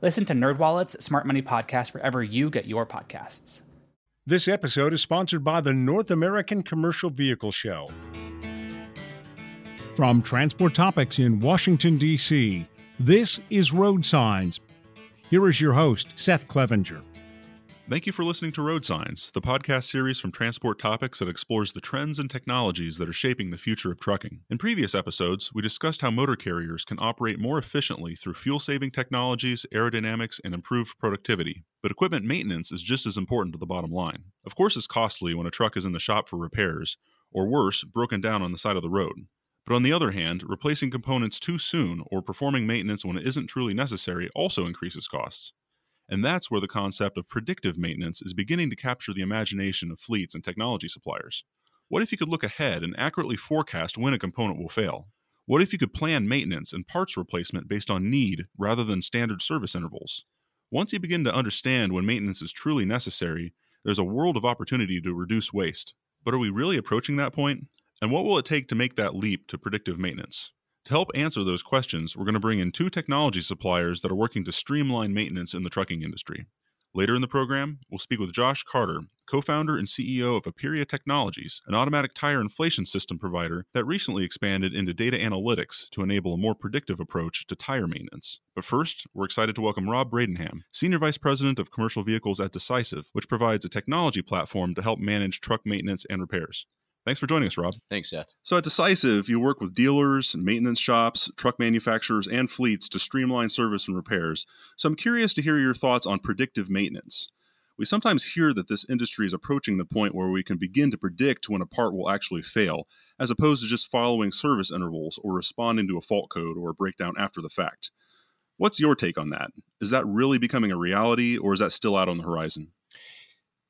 Listen to NerdWallet's Smart Money Podcast wherever you get your podcasts. This episode is sponsored by the North American Commercial Vehicle Show. From Transport Topics in Washington, D.C., this is Road Signs. Here is your host, Seth Clevenger. Thank you for listening to Road Signs, the podcast series from Transport Topics that explores the trends and technologies that are shaping the future of trucking. In previous episodes, we discussed how motor carriers can operate more efficiently through fuel saving technologies, aerodynamics, and improved productivity. But equipment maintenance is just as important to the bottom line. Of course, it's costly when a truck is in the shop for repairs, or worse, broken down on the side of the road. But on the other hand, replacing components too soon or performing maintenance when it isn't truly necessary also increases costs. And that's where the concept of predictive maintenance is beginning to capture the imagination of fleets and technology suppliers. What if you could look ahead and accurately forecast when a component will fail? What if you could plan maintenance and parts replacement based on need rather than standard service intervals? Once you begin to understand when maintenance is truly necessary, there's a world of opportunity to reduce waste. But are we really approaching that point? And what will it take to make that leap to predictive maintenance? To help answer those questions, we're going to bring in two technology suppliers that are working to streamline maintenance in the trucking industry. Later in the program, we'll speak with Josh Carter, co founder and CEO of Aperia Technologies, an automatic tire inflation system provider that recently expanded into data analytics to enable a more predictive approach to tire maintenance. But first, we're excited to welcome Rob Bradenham, Senior Vice President of Commercial Vehicles at Decisiv, which provides a technology platform to help manage truck maintenance and repairs. Thanks for joining us, Rob. Thanks, Seth. So at Decisiv, you work with dealers, maintenance shops, truck manufacturers, and fleets to streamline service and repairs. So I'm curious to hear your thoughts on predictive maintenance. We sometimes hear that this industry is approaching the point where we can begin to predict when a part will actually fail, as opposed to just following service intervals or responding to a fault code or a breakdown after the fact. What's your take on that? Is that really becoming a reality, or is that still out on the horizon?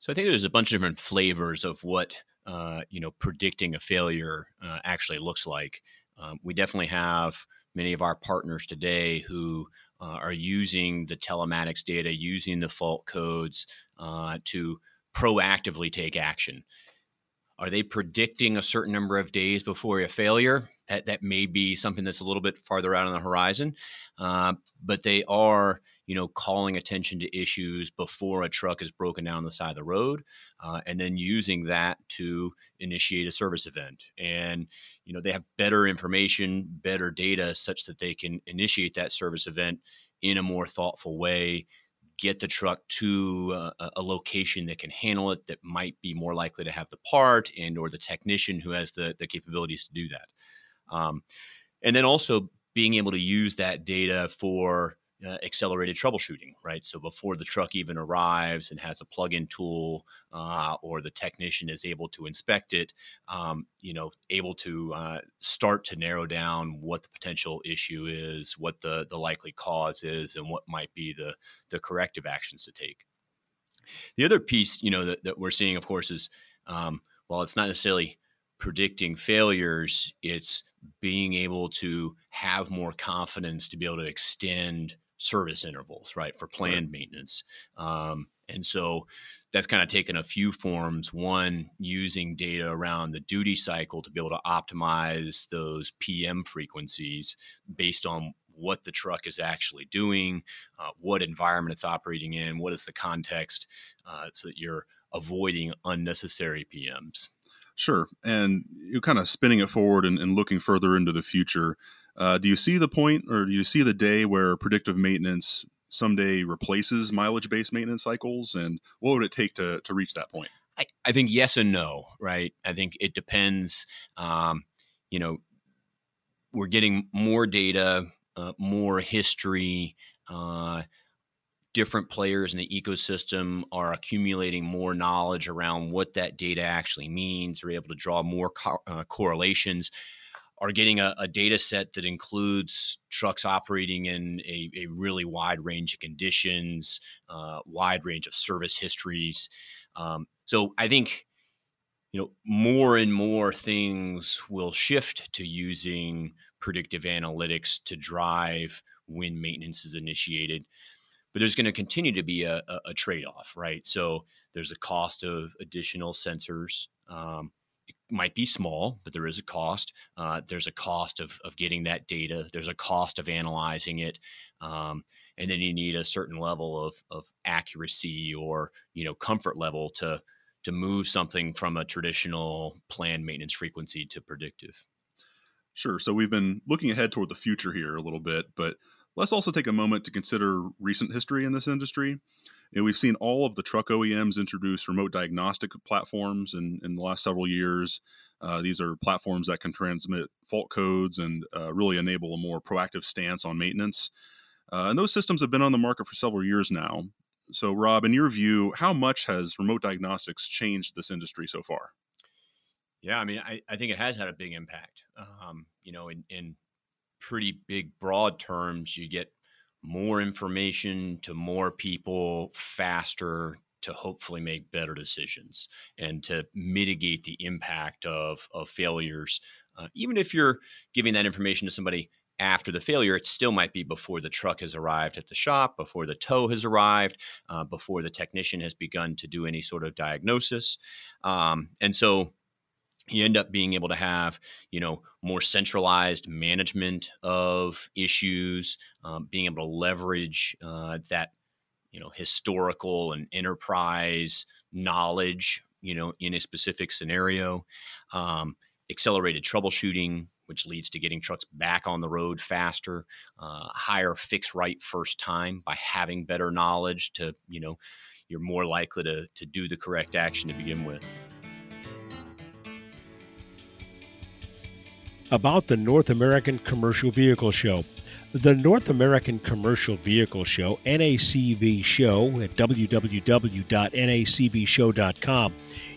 So I think there's a bunch of different flavors of what uh, you know predicting a failure uh, actually looks like. Um, we definitely have many of our partners today who uh, are using the telematics data, using the fault codes uh, to proactively take action. Are they predicting a certain number of days before a failure? That, that may be something that's a little bit farther out on the horizon, uh, but they are you know, calling attention to issues before a truck is broken down on the side of the road, uh, and then using that to initiate a service event. And you know, they have better information, better data, such that they can initiate that service event in a more thoughtful way. Get the truck to a, a location that can handle it, that might be more likely to have the part and or the technician who has the the capabilities to do that. Um, and then also being able to use that data for uh, accelerated troubleshooting, right? So before the truck even arrives and has a plug-in tool, uh, or the technician is able to inspect it, um, you know, able to uh, start to narrow down what the potential issue is, what the the likely cause is, and what might be the the corrective actions to take. The other piece, you know, that, that we're seeing, of course, is um, while it's not necessarily predicting failures, it's being able to have more confidence to be able to extend service intervals, right, for planned right. maintenance. Um, and so that's kind of taken a few forms. One, using data around the duty cycle to be able to optimize those PM frequencies based on what the truck is actually doing, uh, what environment it's operating in, what is the context, uh, so that you're avoiding unnecessary PMs. Sure. And you're kind of spinning it forward and, and looking further into the future. Uh, do you see the point, or do you see the day where predictive maintenance someday replaces mileage-based maintenance cycles? And what would it take to to reach that point? I, I think yes and no, right? I think it depends. Um, you know, we're getting more data, uh, more history. Uh, different players in the ecosystem are accumulating more knowledge around what that data actually means. They're able to draw more co- uh, correlations are getting a, a, data set that includes trucks operating in a, a really wide range of conditions, uh, wide range of service histories. Um, so I think you know more and more things will shift to using predictive analytics to drive when maintenance is initiated. But there's going to continue to be a, a, a trade off, right? So there's a cost of additional sensors. Um, might be small, but there is a cost. Uh, there's a cost of, of getting that data. There's a cost of analyzing it. Um, and then you need a certain level of, of accuracy or, you know, comfort level to, to move something from a traditional planned maintenance frequency to predictive. Sure. So we've been looking ahead toward the future here a little bit, but let's also take a moment to consider recent history in this industry. Know, we've seen all of the truck OEMs introduce remote diagnostic platforms in, in the last several years. Uh, these are platforms that can transmit fault codes and uh, really enable a more proactive stance on maintenance. Uh, and those systems have been on the market for several years now. So, Rob, in your view, how much has remote diagnostics changed this industry so far? Yeah, I mean, I, I think it has had a big impact. Um, you know, in, in pretty big, broad terms, you get more information to more people faster to hopefully make better decisions and to mitigate the impact of, of failures. Uh, even if you're giving that information to somebody after the failure, it still might be before the truck has arrived at the shop, before the tow has arrived, uh, before the technician has begun to do any sort of diagnosis. Um, and so you end up being able to have you know more centralized management of issues um, being able to leverage uh, that you know historical and enterprise knowledge you know in a specific scenario um, accelerated troubleshooting which leads to getting trucks back on the road faster uh, higher fix right first time by having better knowledge to you know you're more likely to, to do the correct action to begin with about the North American Commercial Vehicle Show. The North American Commercial Vehicle Show, NACV Show, at www.nacvshow.com,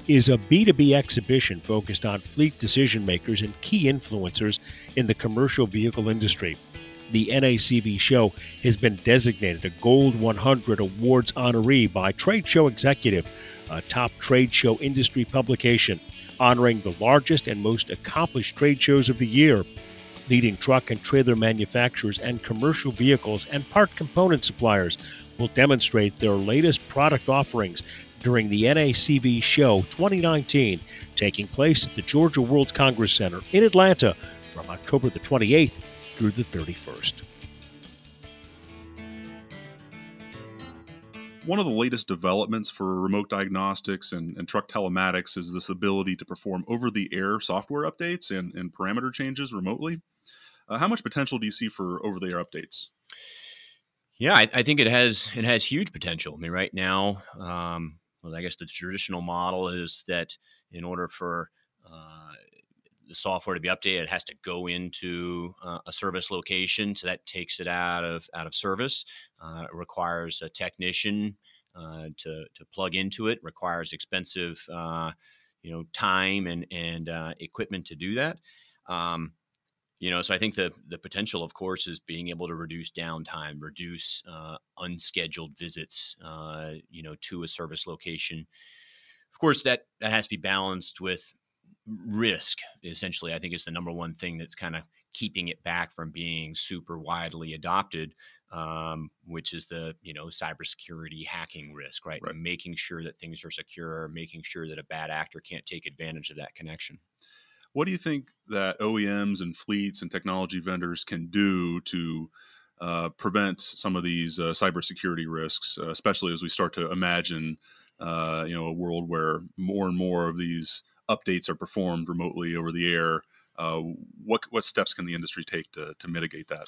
is a B2B exhibition focused on fleet decision makers and key influencers in the commercial vehicle industry. The NACV show has been designated a Gold 100 Awards honoree by Trade Show Executive, a top trade show industry publication honoring the largest and most accomplished trade shows of the year. Leading truck and trailer manufacturers and commercial vehicles and part component suppliers will demonstrate their latest product offerings during the NACV Show 2019, taking place at the Georgia World Congress Center in Atlanta from October the 28th through the 31st. one of the latest developments for remote diagnostics and, and truck telematics is this ability to perform over the air software updates and, and parameter changes remotely. Uh, how much potential do you see for over the air updates? Yeah, I, I, think it has it has huge potential. I mean, right now, um, well, I guess the traditional model is that in order for uh, the software to be updated, it has to go into uh, a service location, so that takes it out of out of service. Uh, it requires a technician uh, to to plug into it. Requires expensive, uh, you know, time and and uh, equipment to do that. Um, you know, so I think the the potential, of course, is being able to reduce downtime, reduce uh, unscheduled visits, you know, to a service location. Of course, that that has to be balanced with risk essentially i think is the number one thing that's kind of keeping it back from being super widely adopted um, which is the you know cybersecurity hacking risk right? right making sure that things are secure making sure that a bad actor can't take advantage of that connection what do you think that oems and fleets and technology vendors can do to uh, prevent some of these uh, cybersecurity risks, uh, especially as we start to imagine, uh, you know, a world where more and more of these updates are performed remotely over the air. Uh, what what steps can the industry take to to mitigate that?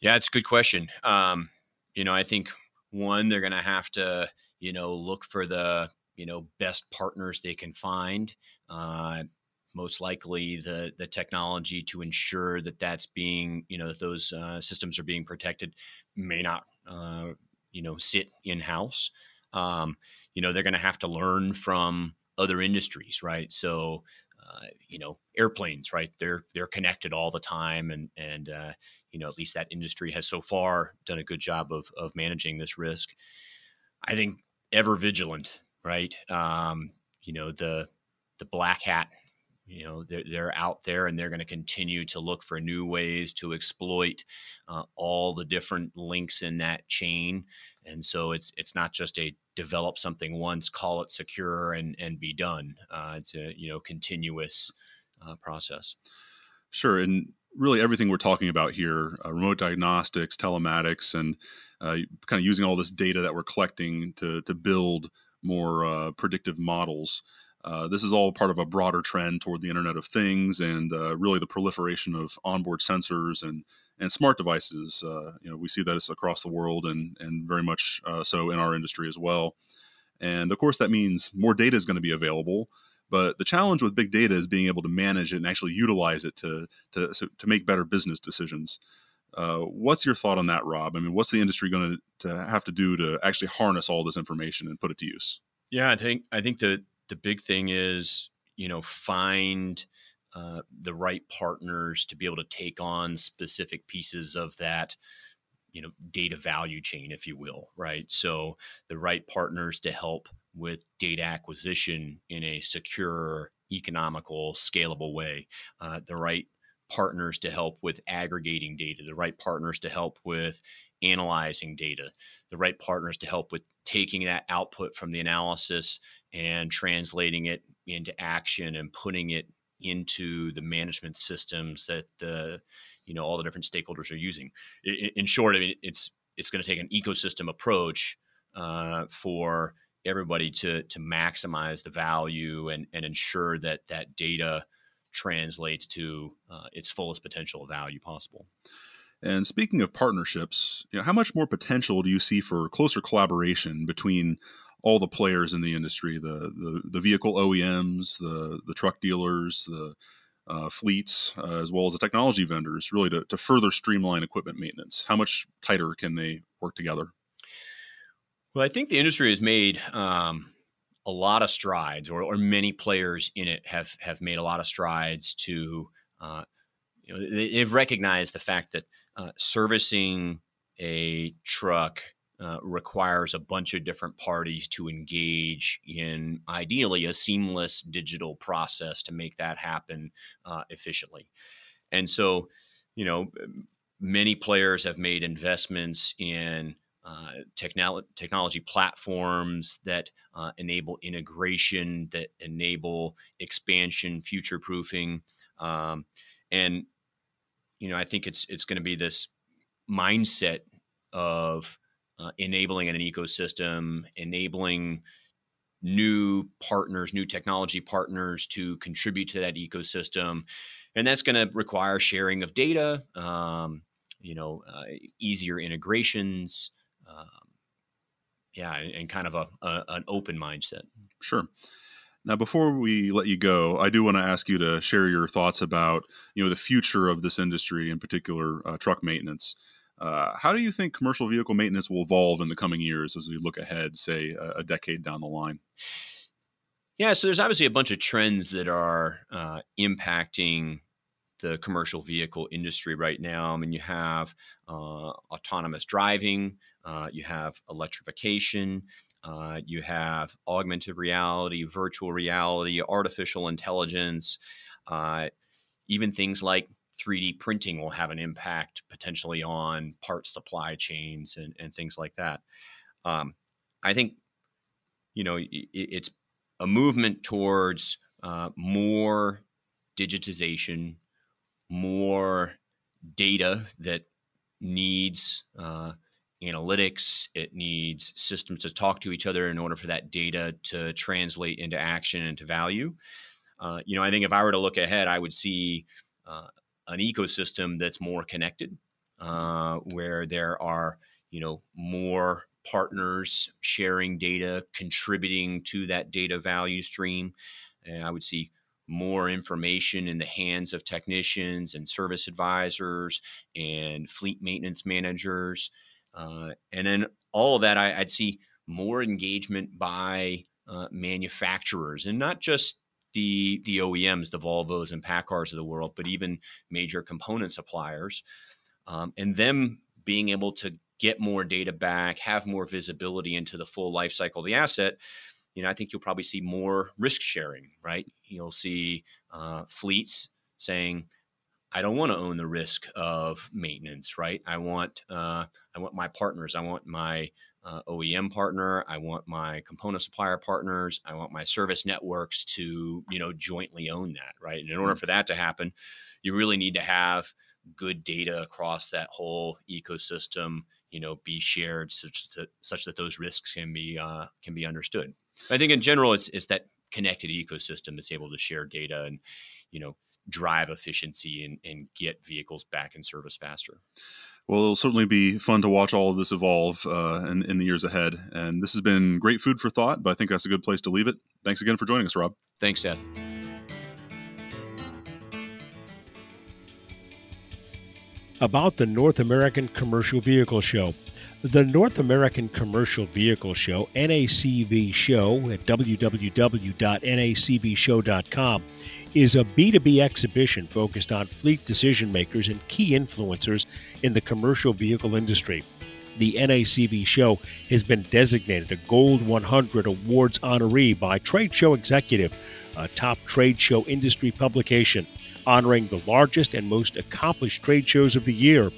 Yeah, it's a good question. Um, you know, I think one they're going to have to you know look for the you know best partners they can find. Uh, most likely the the technology to ensure that that's being you know that those uh, systems are being protected may not uh, you know sit in house. Um, you know they're going to have to learn from other industries, right? So, uh, you know airplanes right? They're they're connected all the time and and uh, you know at least that industry has so far done a good job of of managing this risk. I think ever vigilant right? Um, you know the the black hat you know they're, they're out there and they're going to continue to look for new ways to exploit uh, all the different links in that chain. And so it's it's not just a develop something once call it secure and and be done. Uh, it's a you know continuous uh, process. Sure and really everything we're talking about here uh, remote diagnostics telematics and uh, kind of using all this data that we're collecting to to build more uh, predictive models uh, this is all part of a broader trend toward the Internet of Things and uh, really the proliferation of onboard sensors and and smart devices. Uh, you know, we see that across the world and and very much uh, so in our industry as well. And of course, that means more data is going to be available. But the challenge with big data is being able to manage it and actually utilize it to to to make better business decisions. Uh, what's your thought on that, Rob? I mean, what's the industry going to, to have to do to actually harness all this information and put it to use? Yeah, I think I think the the big thing is you know find uh, the right partners to be able to take on specific pieces of that you know data value chain if you will right? So the right partners to help with data acquisition in a secure economical scalable way uh, the right partners to help with aggregating data the right partners to help with analyzing data the right partners to help with taking that output from the analysis and translating it into action and putting it into the management systems that the you know all the different stakeholders are using. In, in short, I mean, it's it's going to take an ecosystem approach uh, for everybody to to maximize the value and and ensure that that data translates to uh, its fullest potential value possible. And speaking of partnerships, you know, how much more potential do you see for closer collaboration between all the players in the industry the the, the vehicle OEMs, the the truck dealers, the uh, fleets, uh, as well as the technology vendors, really to, to further streamline equipment maintenance? How much tighter can they work together? Well, I think the industry has made um, a lot of strides, or, or, many players in it have have made a lot of strides to, uh, you know, they, have recognized the fact that uh, servicing a truck uh, requires a bunch of different parties to engage in ideally a seamless digital process to make that happen uh, efficiently. And so, you know, many players have made investments in uh, technolo- technology platforms that uh, enable integration, that enable expansion, future proofing, um, and you know, I think it's it's going to be this mindset of uh, enabling an ecosystem, enabling new partners, new technology partners to contribute to that ecosystem. And that's going to require sharing of data, um, you know, uh, easier integrations. Um, yeah, and, and, kind of a, a, an open mindset. Sure. Now, before we let you go, I do want to ask you to share your thoughts about you know the future of this industry, in particular uh, truck maintenance. Uh, how do you think commercial vehicle maintenance will evolve in the coming years as we look ahead, say, a, a decade down the line? Yeah, so there's obviously a bunch of trends that are uh, impacting the commercial vehicle industry right now. I mean, you have uh, autonomous driving, uh, you have electrification, uh, you have augmented reality, virtual reality, artificial intelligence, uh, even things like 3D printing will have an impact potentially on part supply chains and, and things like that. Um, I think, you know, it, it's a movement towards uh, more digitization, more data that needs uh, analytics, it needs systems to talk to each other in order for that data to translate into action and to value. Uh, you know, I think if I were to look ahead, I would see uh, an ecosystem that's more connected, uh, where there are you know more partners sharing data, contributing to that data value stream. And I would see more information in the hands of technicians and service advisors and fleet maintenance managers. Uh, and then all of that, I, would see more engagement by uh, manufacturers and not just the the OEMs, the Volvos and PACCARs of the world, but even major component suppliers, um, and them being able to get more data back, have more visibility into the full life cycle of the asset. You know, I think you'll probably see more risk sharing, right? You'll see uh, fleets saying, "I don't want to own the risk of maintenance, right? I want uh, I want my partners, I want my uh, OEM partner. I want my component supplier partners. I want my service networks to, you know, jointly own that, right? And in order mm-hmm. for that to happen, you really need to have good data across that whole ecosystem, you know, be shared such that such that those risks can be uh, can be understood. I think in general, it's it's that connected ecosystem that's able to share data and, you know, drive efficiency and, and get vehicles back in service faster. Well, it'll certainly be fun to watch all of this evolve uh, in, in the years ahead. And this has been great food for thought, but I think that's a good place to leave it. Thanks again for joining us, Rob. Thanks, Seth. About the North American Commercial Vehicle Show. The North American Commercial Vehicle Show, NACV Show, at www.nacvshow.com, is a B2B exhibition focused on fleet decision makers and key influencers in the commercial vehicle industry. The NACV show has been designated a Gold 100 Awards honoree by Trade Show Executive, a top trade show industry publication, honoring the largest and most accomplished trade shows of the year.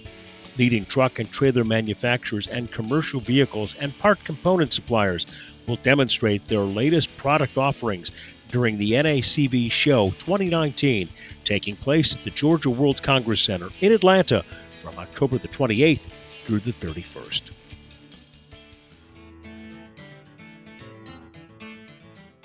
Leading truck and trailer manufacturers and commercial vehicles and part component suppliers will demonstrate their latest product offerings during the NACV Show 2019, taking place at the Georgia World Congress Center in Atlanta from October the 28th through the 31st.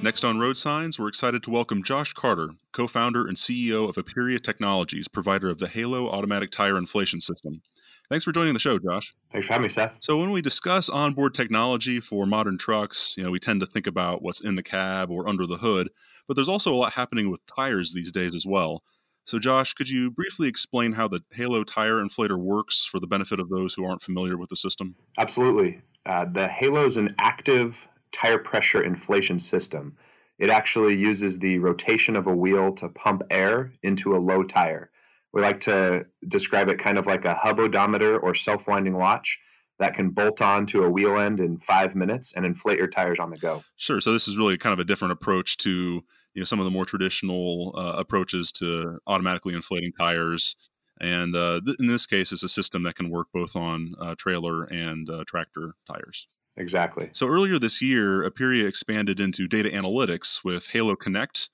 Next on Road Signs, we're excited to welcome Josh Carter, co founder and CEO of Aperia Technologies, provider of the Halo automatic tire inflation system. Thanks for joining the show, Josh. Thanks for having me, Seth. So, when we discuss onboard technology for modern trucks, you know, we tend to think about what's in the cab or under the hood, but there's also a lot happening with tires these days as well. So, Josh, could you briefly explain how the Halo tire inflator works for the benefit of those who aren't familiar with the system? Absolutely. Uh, the Halo is an active tire pressure inflation system. It actually uses the rotation of a wheel to pump air into a low tire. We like to describe it kind of like a hub odometer or self winding watch that can bolt on to a wheel end in five minutes and inflate your tires on the go. Sure. So this is really kind of a different approach to you know some of the more traditional uh, approaches to automatically inflating tires. And uh, th- in this case, it's a system that can work both on uh, trailer and uh, tractor tires. Exactly. So earlier this year, Aperia expanded into data analytics with Halo Connect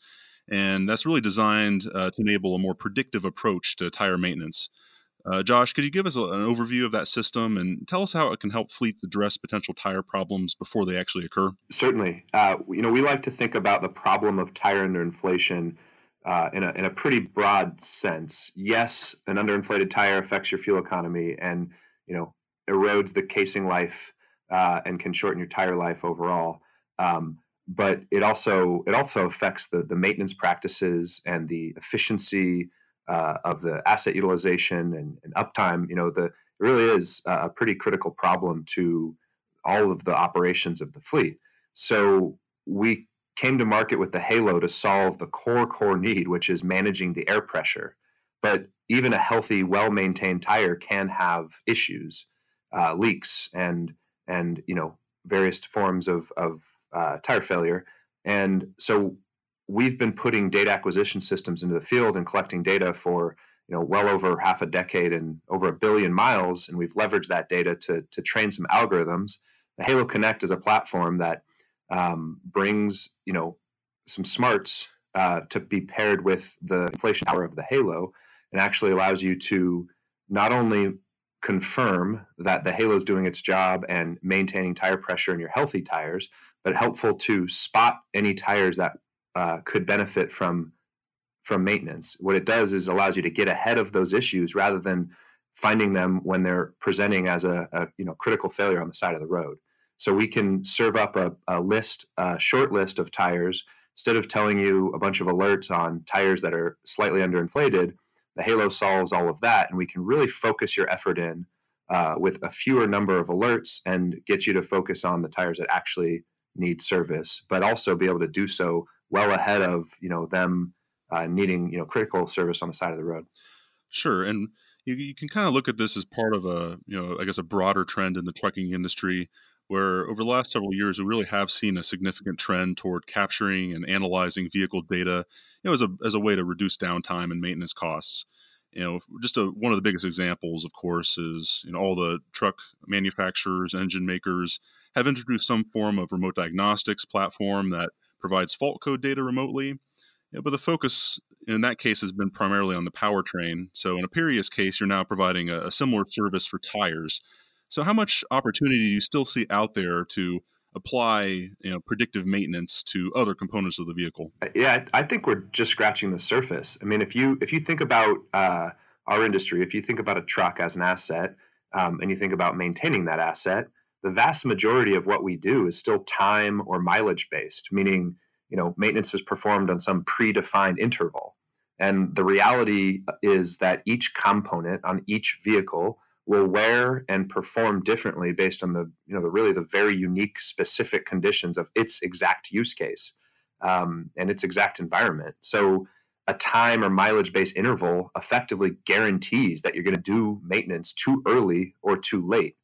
and that's really designed uh, to enable a more predictive approach to tire maintenance. Uh, Josh, could you give us a, an overview of that system and tell us how it can help fleets address potential tire problems before they actually occur? Certainly. Uh, you know, we like to think about the problem of tire underinflation uh, in, a, in a pretty broad sense. Yes, an underinflated tire affects your fuel economy and, you know, erodes the casing life uh, and can shorten your tire life overall. Um, but it also it also affects the the maintenance practices and the efficiency uh, of the asset utilization and, and, uptime. You know, the it really is a pretty critical problem to all of the operations of the fleet. So we came to market with the Halo to solve the core core need, which is managing the air pressure. But even a healthy, well maintained tire can have issues, uh, leaks, and and you know various forms of of uh, tire failure. And so we've been putting data acquisition systems into the field and collecting data for you know well over half a decade and over a billion miles, and we've leveraged that data to to train some algorithms. The Halo Connect is a platform that um, brings you know some smarts uh, to be paired with the inflation power of the Halo, and actually allows you to not only confirm that the halo is doing its job and maintaining tire pressure in your healthy tires, but helpful to spot any tires that uh, could benefit from from maintenance. What it does is allows you to get ahead of those issues rather than finding them when they're presenting as a, a you know critical failure on the side of the road. So we can serve up a, a list, a short list of tires instead of telling you a bunch of alerts on tires that are slightly underinflated the Halo solves all of that, and we can really focus your effort in uh, with a fewer number of alerts and get you to focus on the tires that actually need service, but also be able to do so well ahead of you know them uh, needing you know critical service on the side of the road. Sure, and you, you can kind of look at this as part of a you know I guess a broader trend in the trucking industry where over the last several years we really have seen a significant trend toward capturing and analyzing vehicle data you know as a as a way to reduce downtime and maintenance costs. You know just a, one of the biggest examples of course is you know all the truck manufacturers engine makers have introduced some form of remote diagnostics platform that provides fault code data remotely. But the focus in that case has been primarily on the powertrain. So in a previous case you're now providing a, a similar service for tires so, how much opportunity do you still see out there to apply you know, predictive maintenance to other components of the vehicle? Uh, yeah, I think we're just scratching the surface. I mean, if you if you think about uh, our industry, if you think about a truck as an asset, um, and you think about maintaining that asset, the vast majority of what we do is still time or mileage based, meaning you know maintenance is performed on some predefined interval. And the reality is that each component on each vehicle will wear and perform differently based on the you know the really the very unique specific conditions of its exact use case um, and its exact environment. So a time or mileage based interval effectively guarantees that you're going to do maintenance too early or too late.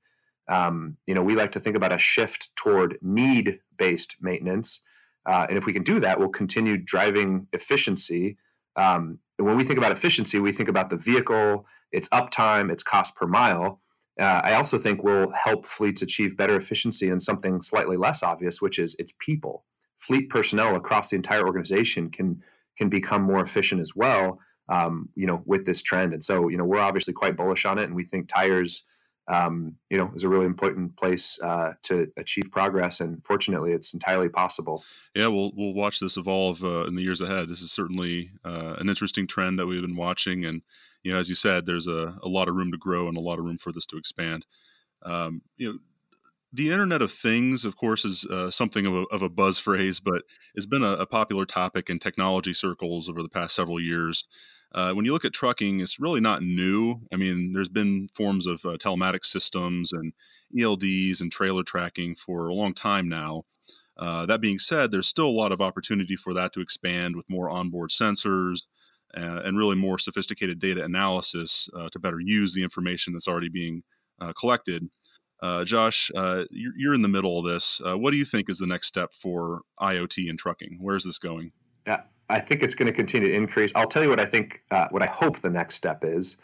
Um, you know we like to think about a shift toward need based maintenance uh, and if we can do that we'll continue driving efficiency. Um, and when we think about efficiency we think about the vehicle its uptime, its cost per mile. Uh, I also think will help fleets achieve better efficiency in something slightly less obvious, which is its people. Fleet personnel across the entire organization can can become more efficient as well. Um, you know, with this trend, and so you know we're obviously quite bullish on it, and we think tires, um, you know, is a really important place uh, to achieve progress. And fortunately, it's entirely possible. Yeah, we'll we'll watch this evolve uh, in the years ahead. This is certainly uh, an interesting trend that we've been watching, and you know, as you said, there's a, a lot of room to grow and a lot of room for this to expand. Um, you know, the Internet of Things, of course, is uh, something of a, of a buzz phrase, but it's been a, a, popular topic in technology circles over the past several years. Uh, when you look at trucking, it's really not new. I mean, there's been forms of uh, telematics systems and ELDs and trailer tracking for a long time now. Uh, that being said, there's still a lot of opportunity for that to expand with more onboard sensors, uh, and really more sophisticated data analysis uh, to better use the information that's already being uh, collected. Uh, Josh, uh, you're, you're, in the middle of this. Uh, what do you think is the next step for IoT and trucking? Where is this going? I think it's going to continue to increase. I'll tell you what I think. what I hope the next step is.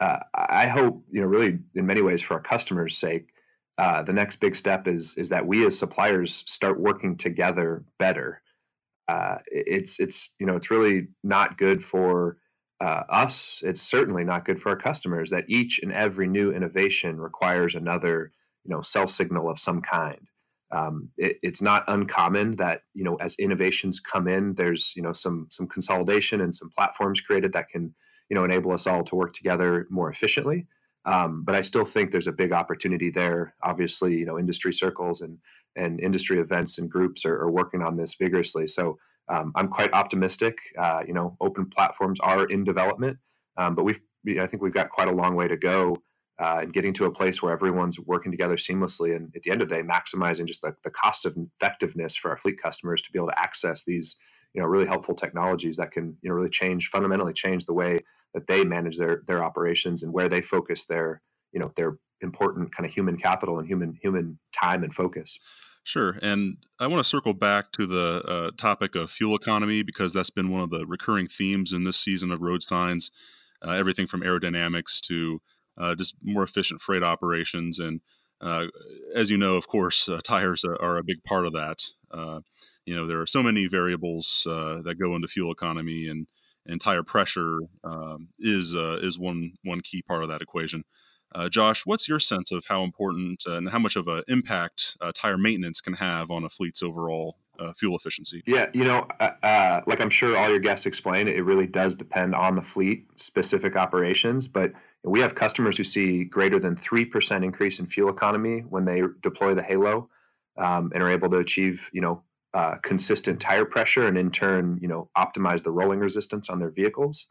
I hope, you know, really in many ways for our customers' sake, the next big step is is that we as suppliers start working together better uh, it's it's you know it's really not good for uh, us. It's certainly not good for our customers that each and every new innovation requires another you know cell signal of some kind. Um, it, it's not uncommon that you know as innovations come in, there's you know some some consolidation and some platforms created that can you know enable us all to work together more efficiently. Um, but I still think there's a big opportunity there. Obviously, you know, industry circles and and industry events and groups are, are working on this vigorously. So um, I'm quite optimistic. Uh, you know, open platforms are in development, um, but we've I think we've got quite a long way to go uh, in getting to a place where everyone's working together seamlessly. And at the end of the day, maximizing just the, the cost of effectiveness for our fleet customers to be able to access these you know really helpful technologies that can you know really change fundamentally change the way that they manage their their operations and where they focus their you know their important kind of human capital and human human time and focus. Sure, and I want to circle back to the uh, topic of fuel economy because that's been one of the recurring themes in this season of Road Signs. Uh, everything from aerodynamics to uh, just more efficient freight operations, and uh, as you know, of course, uh, tires are, are, a big part of that. Uh, you know, there are so many variables that go into fuel economy, and and tire pressure um, is is one one key part of that equation. Uh, Josh, what's your sense of how important uh, and how much of an impact uh, tire maintenance can have on a fleet's overall uh, fuel efficiency? Yeah, you know, uh, uh, like I'm sure all your guests explained, it really does depend on the fleet specific operations. But we have customers who see greater than 3% increase in fuel economy when they deploy the Halo um, and are able to achieve, you know, consistent tire pressure and in turn, you know, optimize the rolling resistance on their vehicles.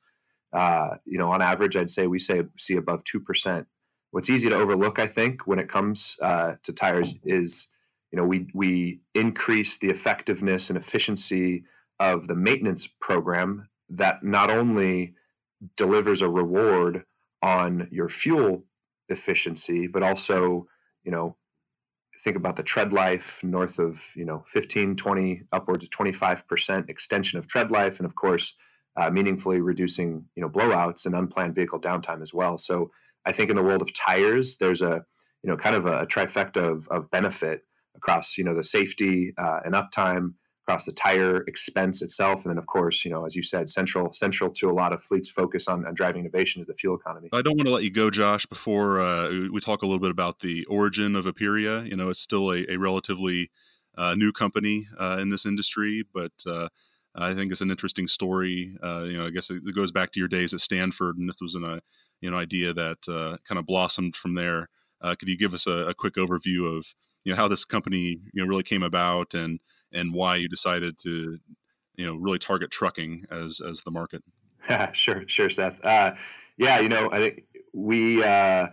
you know, on average, I'd say we say see above 2% what's easy to overlook, I think, when it comes uh, to tires is, you know, we we increase the effectiveness and efficiency of the maintenance program that not only delivers a reward on your fuel efficiency, but also, you know, think about the tread life north of, you know, 15, 20, upwards of 25% extension of tread life. And of course, uh, meaningfully reducing, you know, blowouts and unplanned vehicle downtime as well. So I think in the world of tires, there's a, you know, kind of a, trifecta of, of benefit across, you know, the safety uh, and uptime, across the tire expense itself, and then of course, you know, as you said, central central to a lot of fleets' focus on, on driving innovation is the fuel economy. I don't want to let you go, Josh, before uh, we talk a little bit about the origin of Aperia. You know, it's still a, a relatively uh, new company uh, in this industry, but uh, I think it's an interesting story. Uh, you know, I guess it, goes back to your days at Stanford, and this was an uh, you know idea that kind of blossomed from there. could you give us a, a quick overview of you know how this company you know really came about and and why you decided to you know really target trucking as as the market. Yeah, sure sure seth. Uh, yeah you know i think we uh,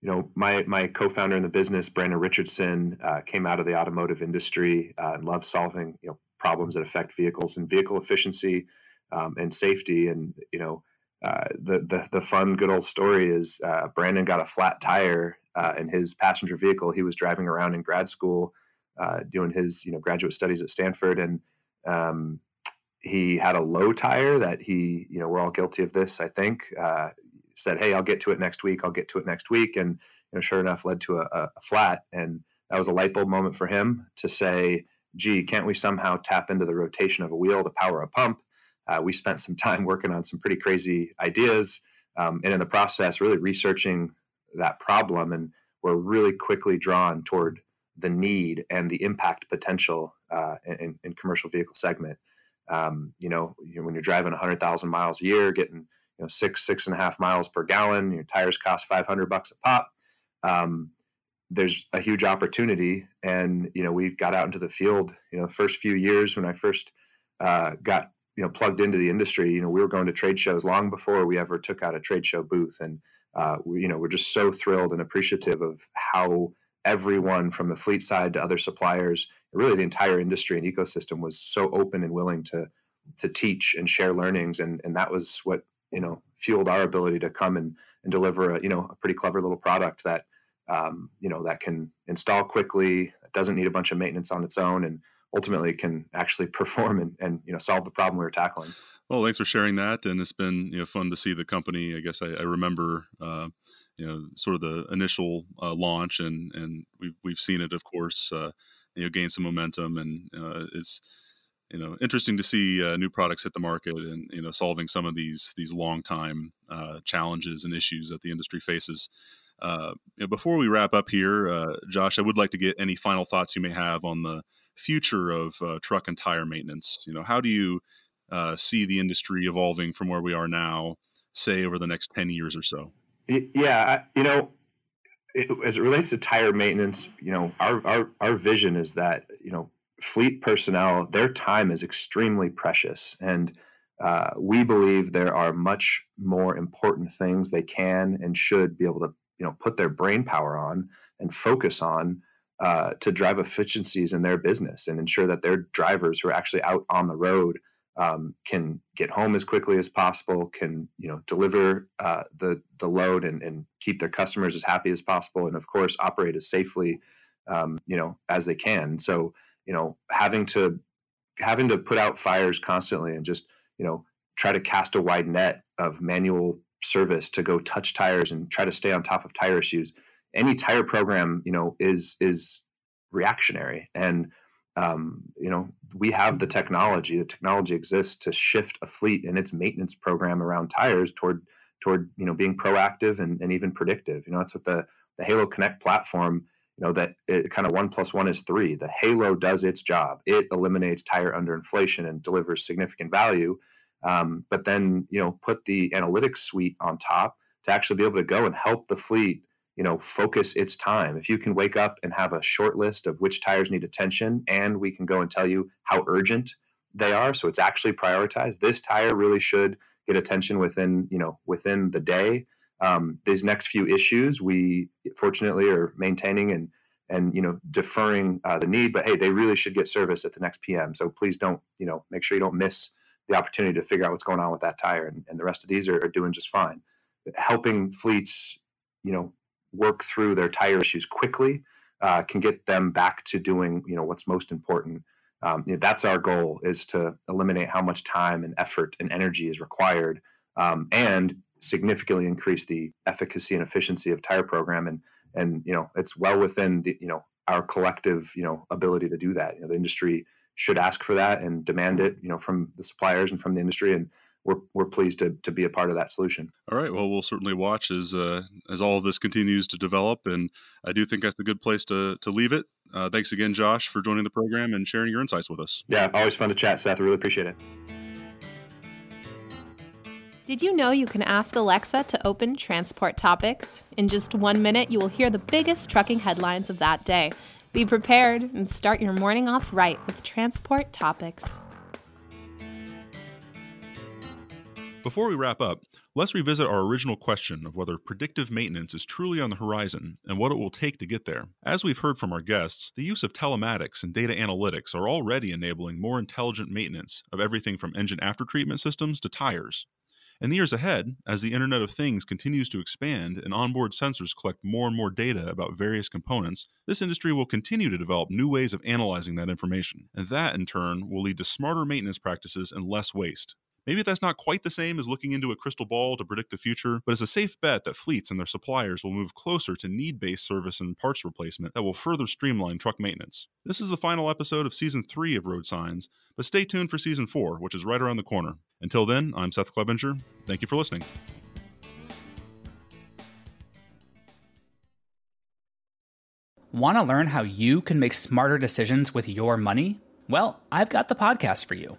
you know my my co-founder in the business brandon richardson uh, came out of the automotive industry uh, and loved solving you know problems that affect vehicles and vehicle efficiency um, and safety. And you know uh, the, the the fun good old story is uh, brandon got a flat tire in his passenger vehicle. He was driving around in grad school uh, doing his you know graduate studies at Stanford, and um, he had a low tire that he you know we're all guilty of this. I think uh, said, "Hey, I'll get to it next week. I'll get to it next week," and you know, sure enough, led to a, a flat, and that was a light bulb moment for him to say, "Gee, can't we somehow tap into the rotation of a wheel to power a pump?" Uh, we spent some time working on some pretty crazy ideas, um, and in the process, really researching that problem, and we're really quickly drawn toward the need and the impact potential uh, in, in, commercial vehicle segment. Um, you, know, when you're driving 100,000 miles a year, getting you know six six and a half miles per gallon, your tires cost 500 bucks a pop. Um, there's a huge opportunity, and you know we got out into the field. You know, first few years when I first uh, got you know plugged into the industry, you know we were going to trade shows long before we ever took out a trade show booth, and uh, we, you know we're just so thrilled and appreciative of how everyone from the fleet side to other suppliers, really the entire industry and ecosystem was so open and willing to to teach and share learnings, and and that was what you know fueled our ability to come and and deliver a you know a pretty clever little product that um, you know that can install quickly, doesn't need a bunch of maintenance on its own, and ultimately can actually perform and, and you know solve the problem we were tackling. Well, thanks for sharing that, and it's been you know fun to see the company. I guess I, I remember uh, you know sort of the initial uh, launch, and and we've we've seen it, of course, uh, you know, gain some momentum, and uh, it's you know interesting to see uh, new products hit the market, and you know solving some of these these long time uh, challenges and issues that the industry faces. Uh, you know, before we wrap up here, Josh, I would like to get any final thoughts you may have on the future of truck and tire maintenance. You know, how do you see the industry evolving from where we are now, say over the next ten years or so? Yeah, you know, it, as it relates to tire maintenance, you know, our, our our vision is that you know fleet personnel their time is extremely precious, and uh, we believe there are much more important things they can and should be able to you know put their brain power on and focus on uh, to drive efficiencies in their business and ensure that their drivers who are actually out on the road um, can get home as quickly as possible, can you know deliver uh, the the load and, and keep their customers as happy as possible, and of course operate as safely um, you know as they can. So you know having to having to put out fires constantly and just you know try to cast a wide net of manual service to go touch tires and try to stay on top of tire issues. Any tire program you know is is reactionary and um, you know, we have the technology. The technology exists to shift a fleet and its maintenance program around tires toward toward you know being proactive and, and even predictive. You know, that's what the the Halo Connect platform. You know that it kind of one plus one is three. The Halo does its job. It eliminates tire underinflation and delivers significant value. Um, but then you know put the analytics suite on top to actually be able to go and help the fleet you know focus its time. If you can wake up and have a short list of which tires need attention and we can go and tell you how urgent they are so it's actually prioritized this tire really should get attention within you know within the day. Um, these next few issues we fortunately are maintaining and and you know deferring uh, the need but hey they really should get service at the next pm so please don't you know make sure you don't miss the opportunity to figure out what's going on with that tire and, and the rest of these are, are doing just fine. Helping fleets you know work through their tire issues quickly uh, can get them back to doing you know what's most important. Um, you know, that's our goal is to eliminate how much time and effort and energy is required um, and significantly increase the efficacy and efficiency of tire program and and you know it's well within the you know our collective you know ability to do that. You know the industry should ask for that and demand it you know from the suppliers and from the industry and we're, we're pleased to, to be a part of that solution. All right. Well, we'll certainly watch as uh, as all of this continues to develop, and I do think that's a good place to to leave it. Uh, thanks again, Josh, for joining the program and sharing your insights with us. Yeah, always fun to chat, Seth. I really appreciate it. Did you know you can ask Alexa to open transport topics? In just one minute, you will hear the biggest trucking headlines of that day. Be prepared and start your morning off right with transport topics. Before we wrap up, let's revisit our original question of whether predictive maintenance is truly on the horizon and what it will take to get there. As we've heard from our guests, the use of telematics and data analytics are already enabling more intelligent maintenance of everything from engine aftertreatment systems to tires. In the years ahead, as the Internet of Things continues to expand and onboard sensors collect more and more data about various components, this industry will continue to develop new ways of analyzing that information. And that, in turn, will lead to smarter maintenance practices and less waste. Maybe that's not quite the same as looking into a crystal ball to predict the future, but it's a safe bet that fleets and their suppliers will move closer to need based service and parts replacement that will further streamline truck maintenance. This is the final episode of Season 3 of Road Signs, but stay tuned for Season 4, which is right around the corner. Until then, I'm Seth Clevenger. Thank you for listening. Want to learn how you can make smarter decisions with your money? Well, I've got the podcast for you.